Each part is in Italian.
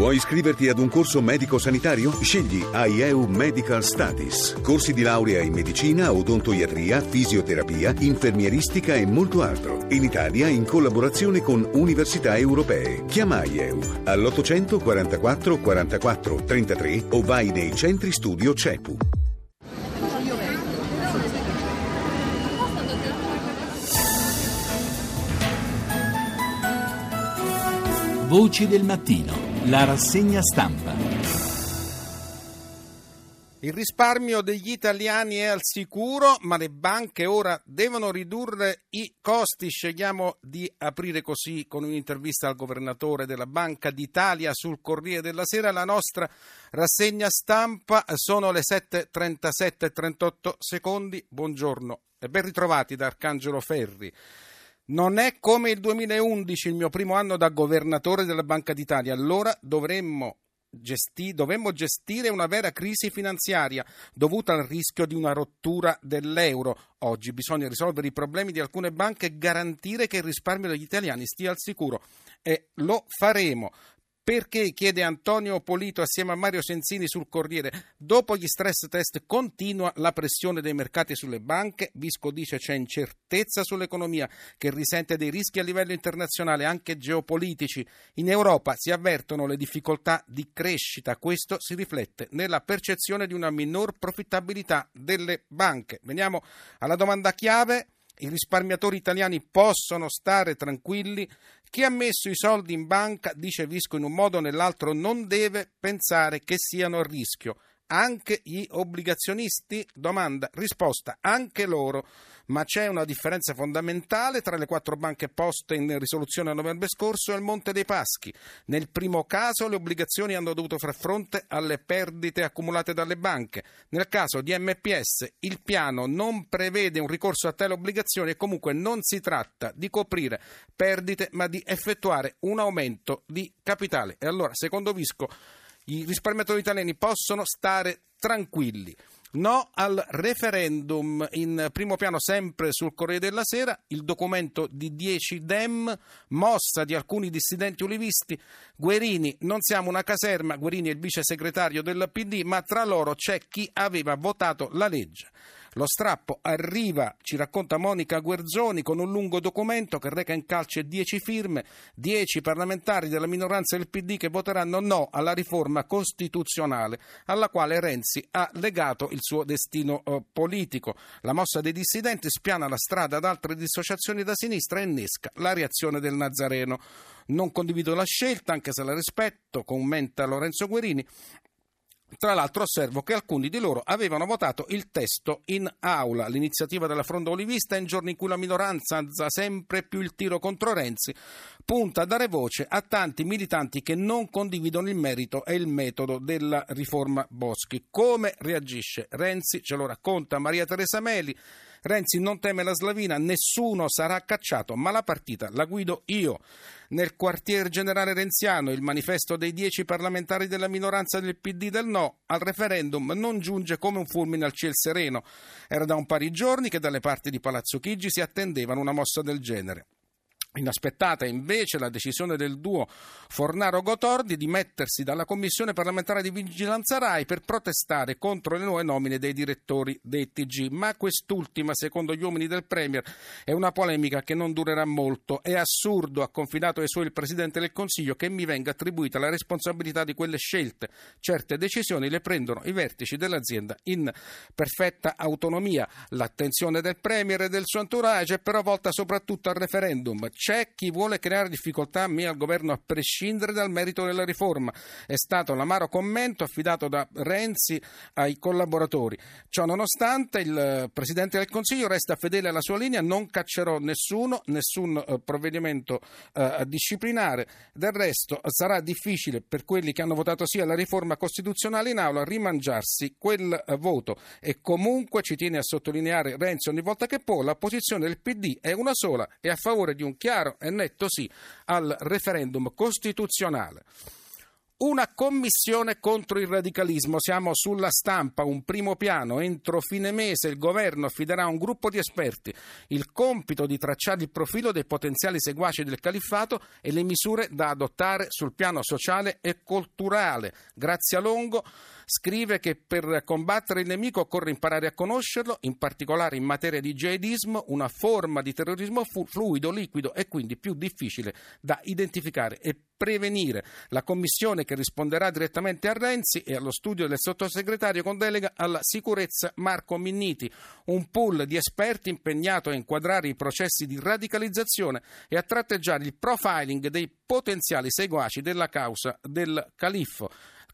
Vuoi iscriverti ad un corso medico-sanitario? Scegli AIEU Medical Studies. Corsi di laurea in medicina, odontoiatria, fisioterapia, infermieristica e molto altro. In Italia in collaborazione con università europee. Chiama AIEU all'844 44 33 o vai nei centri studio CEPU. Voci del mattino, la rassegna stampa. Il risparmio degli italiani è al sicuro, ma le banche ora devono ridurre i costi. Scegliamo di aprire così con un'intervista al governatore della Banca d'Italia sul Corriere della Sera. La nostra rassegna stampa sono le 7.37 e 38 secondi. Buongiorno e ben ritrovati da Arcangelo Ferri. Non è come il 2011, il mio primo anno da governatore della Banca d'Italia. Allora dovremmo Gesti- dovemmo gestire una vera crisi finanziaria dovuta al rischio di una rottura dell'euro. Oggi bisogna risolvere i problemi di alcune banche e garantire che il risparmio degli italiani stia al sicuro. E lo faremo. Perché, chiede Antonio Polito assieme a Mario Senzini sul Corriere, dopo gli stress test continua la pressione dei mercati sulle banche? Visco dice c'è incertezza sull'economia che risente dei rischi a livello internazionale, anche geopolitici. In Europa si avvertono le difficoltà di crescita, questo si riflette nella percezione di una minor profittabilità delle banche. Veniamo alla domanda chiave. I risparmiatori italiani possono stare tranquilli. Chi ha messo i soldi in banca, dice Visco in un modo o nell'altro, non deve pensare che siano a rischio anche gli obbligazionisti? Domanda, risposta, anche loro. Ma c'è una differenza fondamentale tra le quattro banche poste in risoluzione a novembre scorso e il Monte dei Paschi. Nel primo caso le obbligazioni hanno dovuto far fronte alle perdite accumulate dalle banche. Nel caso di MPS il piano non prevede un ricorso a tale obbligazioni e comunque non si tratta di coprire perdite ma di effettuare un aumento di capitale. E allora, secondo Visco, i risparmiatori italiani possono stare tranquilli. No al referendum, in primo piano sempre sul Corriere della Sera, il documento di 10 Dem, mossa di alcuni dissidenti ulivisti. Guerini, non siamo una caserma, Guerini è il vice segretario del PD, ma tra loro c'è chi aveva votato la legge. Lo strappo arriva, ci racconta Monica Guerzoni, con un lungo documento che reca in calce dieci firme, dieci parlamentari della minoranza del PD che voteranno no alla riforma costituzionale alla quale Renzi ha legato il suo destino eh, politico. La mossa dei dissidenti spiana la strada ad altre dissociazioni da sinistra e innesca la reazione del Nazareno. Non condivido la scelta, anche se la rispetto, commenta Lorenzo Guerini. Tra l'altro osservo che alcuni di loro avevano votato il testo in aula. L'iniziativa della fronda olivista in giorni in cui la minoranza alza sempre più il tiro contro Renzi punta a dare voce a tanti militanti che non condividono il merito e il metodo della riforma Boschi. Come reagisce Renzi? Ce lo racconta Maria Teresa Meli. Renzi non teme la slavina, nessuno sarà cacciato, ma la partita la guido io. Nel quartier generale renziano il manifesto dei dieci parlamentari della minoranza del PD del no al referendum non giunge come un fulmine al ciel sereno. Era da un pari giorni che dalle parti di Palazzo Chigi si attendevano una mossa del genere. Inaspettata invece la decisione del duo Fornaro-Gotordi di mettersi dalla Commissione parlamentare di vigilanza RAI per protestare contro le nuove nomine dei direttori dei TG. Ma quest'ultima, secondo gli uomini del Premier, è una polemica che non durerà molto. È assurdo, ha confidato ai suoi il Presidente del Consiglio, che mi venga attribuita la responsabilità di quelle scelte. Certe decisioni le prendono i vertici dell'azienda in perfetta autonomia. L'attenzione del Premier e del suo entourage è però volta soprattutto al referendum c'è chi vuole creare difficoltà a me al governo a prescindere dal merito della riforma. È stato l'amaro commento affidato da Renzi ai collaboratori. Ciò nonostante il Presidente del Consiglio resta fedele alla sua linea, non caccerò nessuno, nessun eh, provvedimento eh, disciplinare. Del resto sarà difficile per quelli che hanno votato sì alla riforma costituzionale in aula rimangiarsi quel eh, voto e comunque ci tiene a sottolineare Renzi ogni volta che può la posizione del PD è una sola e a favore di un chiaro chiaro e netto sì al referendum costituzionale. Una commissione contro il radicalismo. Siamo sulla stampa, un primo piano. Entro fine mese il governo affiderà a un gruppo di esperti il compito di tracciare il profilo dei potenziali seguaci del califfato e le misure da adottare sul piano sociale e culturale. Grazia Longo scrive che per combattere il nemico occorre imparare a conoscerlo, in particolare in materia di jihadismo, una forma di terrorismo fluido, liquido e quindi più difficile da identificare e prevenire. La commissione che risponderà direttamente a Renzi e allo studio del sottosegretario con delega alla sicurezza Marco Minniti, un pool di esperti impegnato a inquadrare i processi di radicalizzazione e a tratteggiare il profiling dei potenziali seguaci della causa del califfo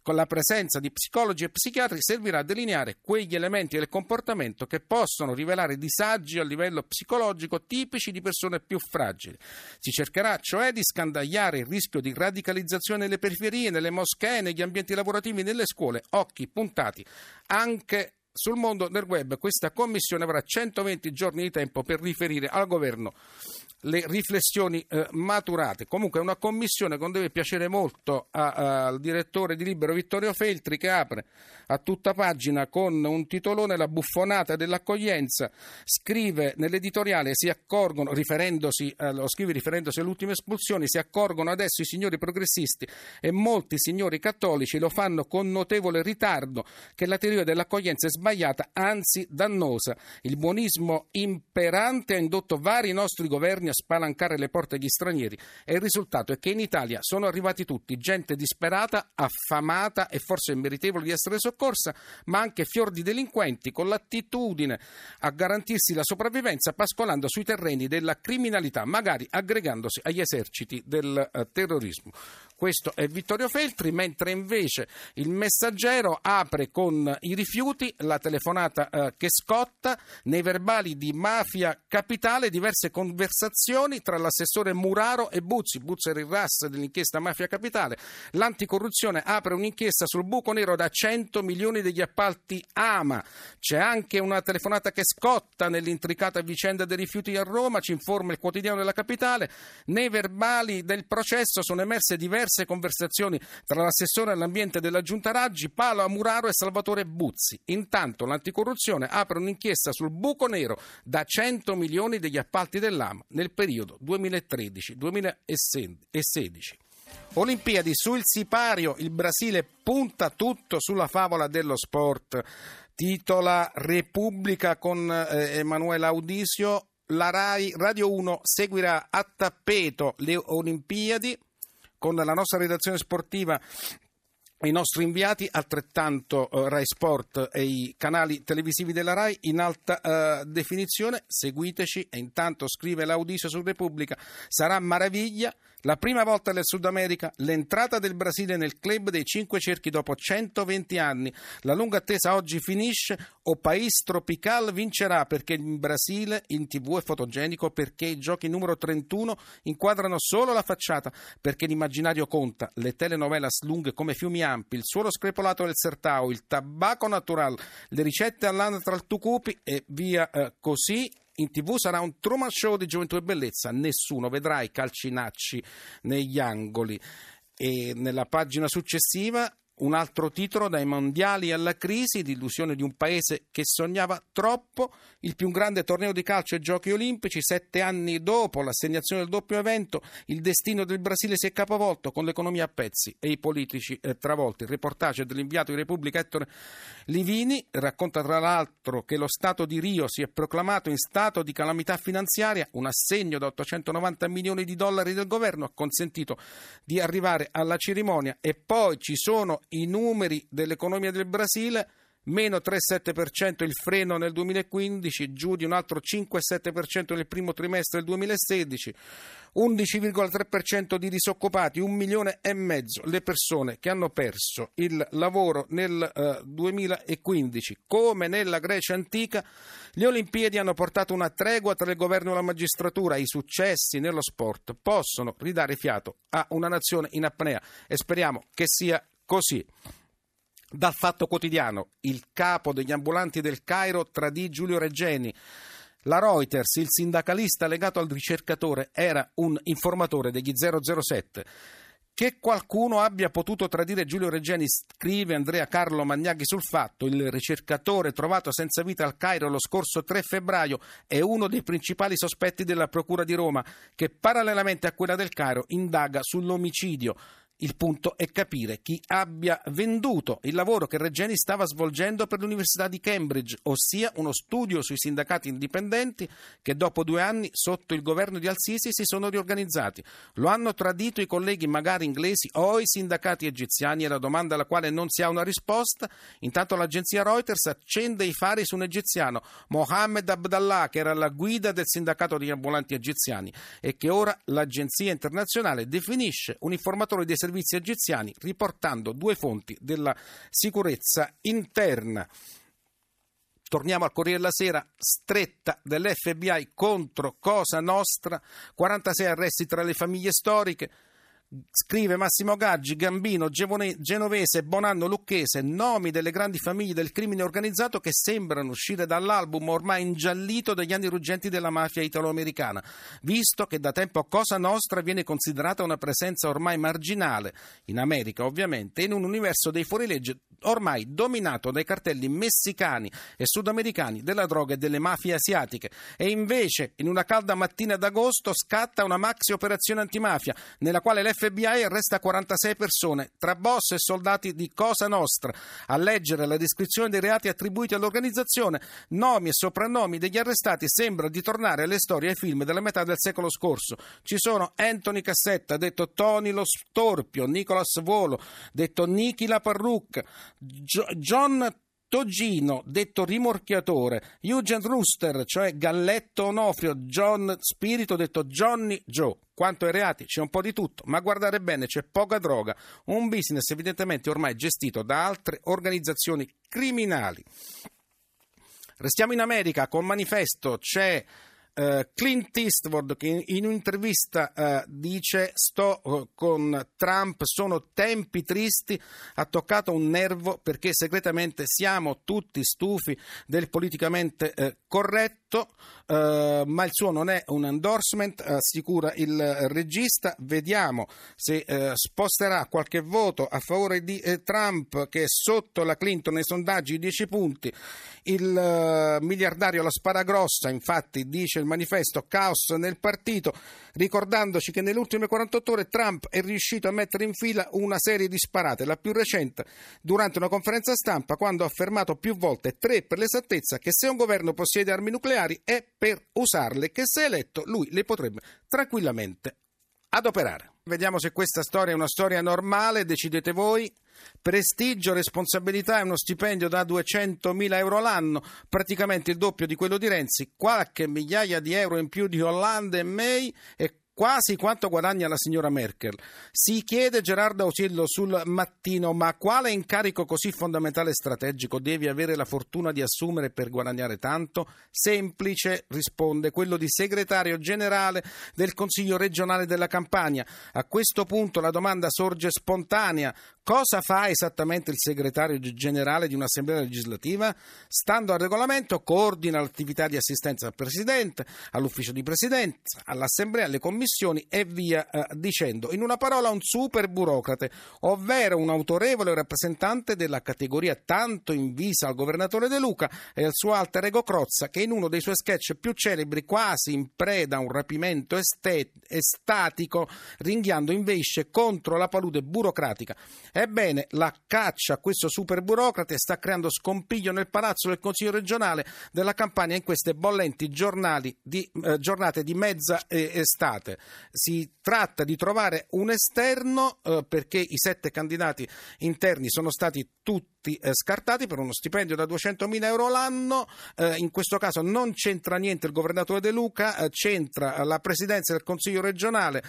con la presenza di psicologi e psichiatri servirà a delineare quegli elementi del comportamento che possono rivelare disagi a livello psicologico tipici di persone più fragili. Si cercherà cioè di scandagliare il rischio di radicalizzazione nelle periferie, nelle moschee, negli ambienti lavorativi, nelle scuole, occhi puntati anche sul mondo del web. Questa commissione avrà 120 giorni di tempo per riferire al governo le riflessioni eh, maturate. Comunque è una commissione che deve piacere molto a, a, al direttore di Libero Vittorio Feltri che apre a tutta pagina con un titolone La buffonata dell'accoglienza. Scrive nell'editoriale, si accorgono, riferendosi, eh, scrive riferendosi alle ultime espulsioni, si accorgono adesso i signori progressisti e molti signori cattolici lo fanno con notevole ritardo che la teoria dell'accoglienza è sbagliata, anzi dannosa. Il buonismo imperante ha indotto vari nostri governi a spalancare le porte agli stranieri e il risultato è che in Italia sono arrivati tutti, gente disperata, affamata e forse meritevole di essere soccorsa, ma anche fior di delinquenti con l'attitudine a garantirsi la sopravvivenza pascolando sui terreni della criminalità, magari aggregandosi agli eserciti del eh, terrorismo. Questo è Vittorio Feltri, mentre invece il messaggero apre con i rifiuti la telefonata eh, che scotta nei verbali di Mafia Capitale diverse conversazioni tra l'assessore Muraro e Buzzi, era il RAS dell'inchiesta Mafia Capitale. L'anticorruzione apre un'inchiesta sul buco nero da 100 milioni degli appalti AMA. C'è anche una telefonata che scotta nell'intricata vicenda dei rifiuti a Roma, ci informa il quotidiano della Capitale. Nei verbali del processo sono emerse diverse diverse conversazioni tra l'assessore all'ambiente della Giunta Raggi, Paolo Amuraro e Salvatore Buzzi. Intanto l'anticorruzione apre un'inchiesta sul buco nero da 100 milioni degli appalti dell'AMA nel periodo 2013-2016. Olimpiadi sul sipario, il Brasile punta tutto sulla favola dello sport. Titola Repubblica con eh, Emanuele Audisio. La RAI Radio 1 seguirà a tappeto le Olimpiadi con la nostra redazione sportiva i nostri inviati, altrettanto uh, Rai Sport e i canali televisivi della Rai in alta uh, definizione. Seguiteci e intanto scrive l'Audicio su Repubblica. Sarà maraviglia la prima volta nel Sud America l'entrata del Brasile nel club dei cinque cerchi dopo 120 anni. La lunga attesa oggi finisce o País Tropical vincerà perché in Brasile in tv è fotogenico, perché i giochi numero 31 inquadrano solo la facciata, perché l'immaginario conta, le telenovelas lunghe come fiumi ampi, il suolo screpolato del Sertao, il tabacco natural, le ricette all'anatra al Tucupi e via eh, così in tv sarà un Truman Show di gioventù e bellezza, nessuno vedrà i calcinacci negli angoli. E nella pagina successiva un altro titolo dai mondiali alla crisi, l'illusione di un paese che sognava troppo, il più grande torneo di calcio ai giochi olimpici, sette anni dopo l'assegnazione del doppio evento, il destino del Brasile si è capovolto con l'economia a pezzi e i politici eh, travolti. Il reportage dell'inviato di Repubblica Ettore Livini racconta tra l'altro che lo Stato di Rio si è proclamato in stato di calamità finanziaria, un assegno da 890 milioni di dollari del governo ha consentito di arrivare alla cerimonia e poi ci sono i numeri dell'economia del Brasile, meno 3,7% il freno nel 2015, giù di un altro 5,7% nel primo trimestre del 2016, 11,3% di disoccupati, un milione e mezzo le persone che hanno perso il lavoro nel uh, 2015. Come nella Grecia antica, le Olimpiadi hanno portato una tregua tra il governo e la magistratura. I successi nello sport possono ridare fiato a una nazione in apnea e speriamo che sia così. Dal Fatto Quotidiano, il capo degli ambulanti del Cairo tradì Giulio Reggeni. La Reuters, il sindacalista legato al ricercatore, era un informatore degli 007. Che qualcuno abbia potuto tradire Giulio Regeni, scrive Andrea Carlo Magnaghi sul fatto, il ricercatore trovato senza vita al Cairo lo scorso 3 febbraio è uno dei principali sospetti della Procura di Roma, che parallelamente a quella del Cairo indaga sull'omicidio. Il punto è capire chi abbia venduto il lavoro che Regeni stava svolgendo per l'Università di Cambridge, ossia uno studio sui sindacati indipendenti che dopo due anni sotto il governo di Al-Sisi si sono riorganizzati. Lo hanno tradito i colleghi magari inglesi o i sindacati egiziani? È la domanda alla quale non si ha una risposta. Intanto l'agenzia Reuters accende i fari su un egiziano, Mohammed Abdallah, che era la guida del sindacato degli ambulanti egiziani e che ora l'agenzia internazionale definisce un informatore di servizi egiziani, riportando due fonti della sicurezza interna. Torniamo al Corriere della Sera, stretta dell'FBI contro Cosa Nostra, 46 arresti tra le famiglie storiche, Scrive Massimo Gaggi, Gambino, Genovese, Bonanno, Lucchese, nomi delle grandi famiglie del crimine organizzato che sembrano uscire dall'album ormai ingiallito degli anni ruggenti della mafia italo-americana, visto che da tempo Cosa Nostra viene considerata una presenza ormai marginale, in America ovviamente, in un universo dei fuorilegge ormai dominato dai cartelli messicani e sudamericani della droga e delle mafie asiatiche. E invece, in una calda mattina d'agosto, scatta una maxi operazione antimafia, nella quale l'FBI arresta 46 persone, tra boss e soldati di Cosa Nostra. A leggere la descrizione dei reati attribuiti all'organizzazione, nomi e soprannomi degli arrestati sembra di tornare alle storie e ai film della metà del secolo scorso. Ci sono Anthony Cassetta, detto Tony lo Storpio, Nicolas Volo, detto Niki la Parrucca, John Togino, detto rimorchiatore, Eugene Rooster, cioè Galletto Onofrio, John Spirito, detto Johnny Joe. Quanto ai reati c'è un po' di tutto, ma guardare bene c'è poca droga, un business evidentemente ormai gestito da altre organizzazioni criminali. Restiamo in America, con manifesto c'è Uh, Clint Eastwood che in, in un'intervista uh, dice sto uh, con Trump, sono tempi tristi, ha toccato un nervo perché segretamente siamo tutti stufi del politicamente corretto, ma il suo non è un endorsement, assicura il regista, vediamo se sposterà qualche voto a favore di Trump che è sotto la Clinton nei sondaggi 10 punti, il miliardario la spara grossa infatti dice manifesto Caos nel partito, ricordandoci che nelle ultime 48 ore Trump è riuscito a mettere in fila una serie di sparate, la più recente durante una conferenza stampa quando ha affermato più volte, tre per l'esattezza, che se un governo possiede armi nucleari è per usarle, che se eletto lui le potrebbe tranquillamente adoperare. Vediamo se questa storia è una storia normale, decidete voi. Prestigio, responsabilità e uno stipendio da 200.000 euro l'anno, praticamente il doppio di quello di Renzi, qualche migliaia di euro in più di Hollande e May e quasi quanto guadagna la signora Merkel. Si chiede Gerardo Ausillo sul mattino, ma quale incarico così fondamentale e strategico devi avere la fortuna di assumere per guadagnare tanto? Semplice, risponde, quello di segretario generale del Consiglio regionale della Campania. A questo punto la domanda sorge spontanea. Cosa fa esattamente il segretario generale di un'assemblea legislativa? Stando al regolamento, coordina l'attività di assistenza al Presidente, all'ufficio di Presidenza, all'Assemblea, alle commissioni e via eh, dicendo. In una parola, un super burocrate, ovvero un autorevole rappresentante della categoria tanto invisa al governatore De Luca e al suo alter ego Crozza, che in uno dei suoi sketch più celebri, quasi in preda a un rapimento estet- estatico, ringhiando invece contro la palude burocratica Ebbene, la caccia a questo super burocrate sta creando scompiglio nel palazzo del Consiglio regionale della Campania in queste bollenti di, eh, giornate di mezza eh, estate. Si tratta di trovare un esterno eh, perché i sette candidati interni sono stati tutti tutti eh, scartati per uno stipendio da 200.000 euro l'anno. Eh, in questo caso non c'entra niente il governatore De Luca, eh, c'entra la presidenza del Consiglio regionale,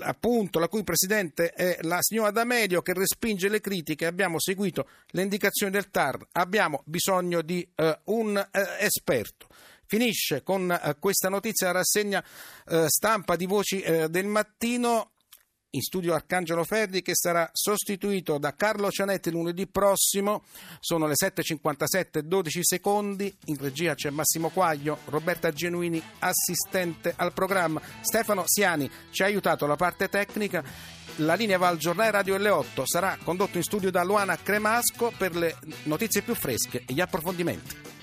appunto la cui presidente è la signora D'Amelio che respinge le critiche. Abbiamo seguito le indicazioni del TAR, abbiamo bisogno di eh, un eh, esperto. Finisce con questa notizia la rassegna uh, stampa di voci uh, del mattino in studio Arcangelo Ferri che sarà sostituito da Carlo Cianetti lunedì prossimo. Sono le 7.57, 12 secondi. In regia c'è Massimo Quaglio, Roberta Genuini, assistente al programma. Stefano Siani ci ha aiutato la parte tecnica. La linea va al giornale Radio L8, sarà condotto in studio da Luana Cremasco per le notizie più fresche e gli approfondimenti.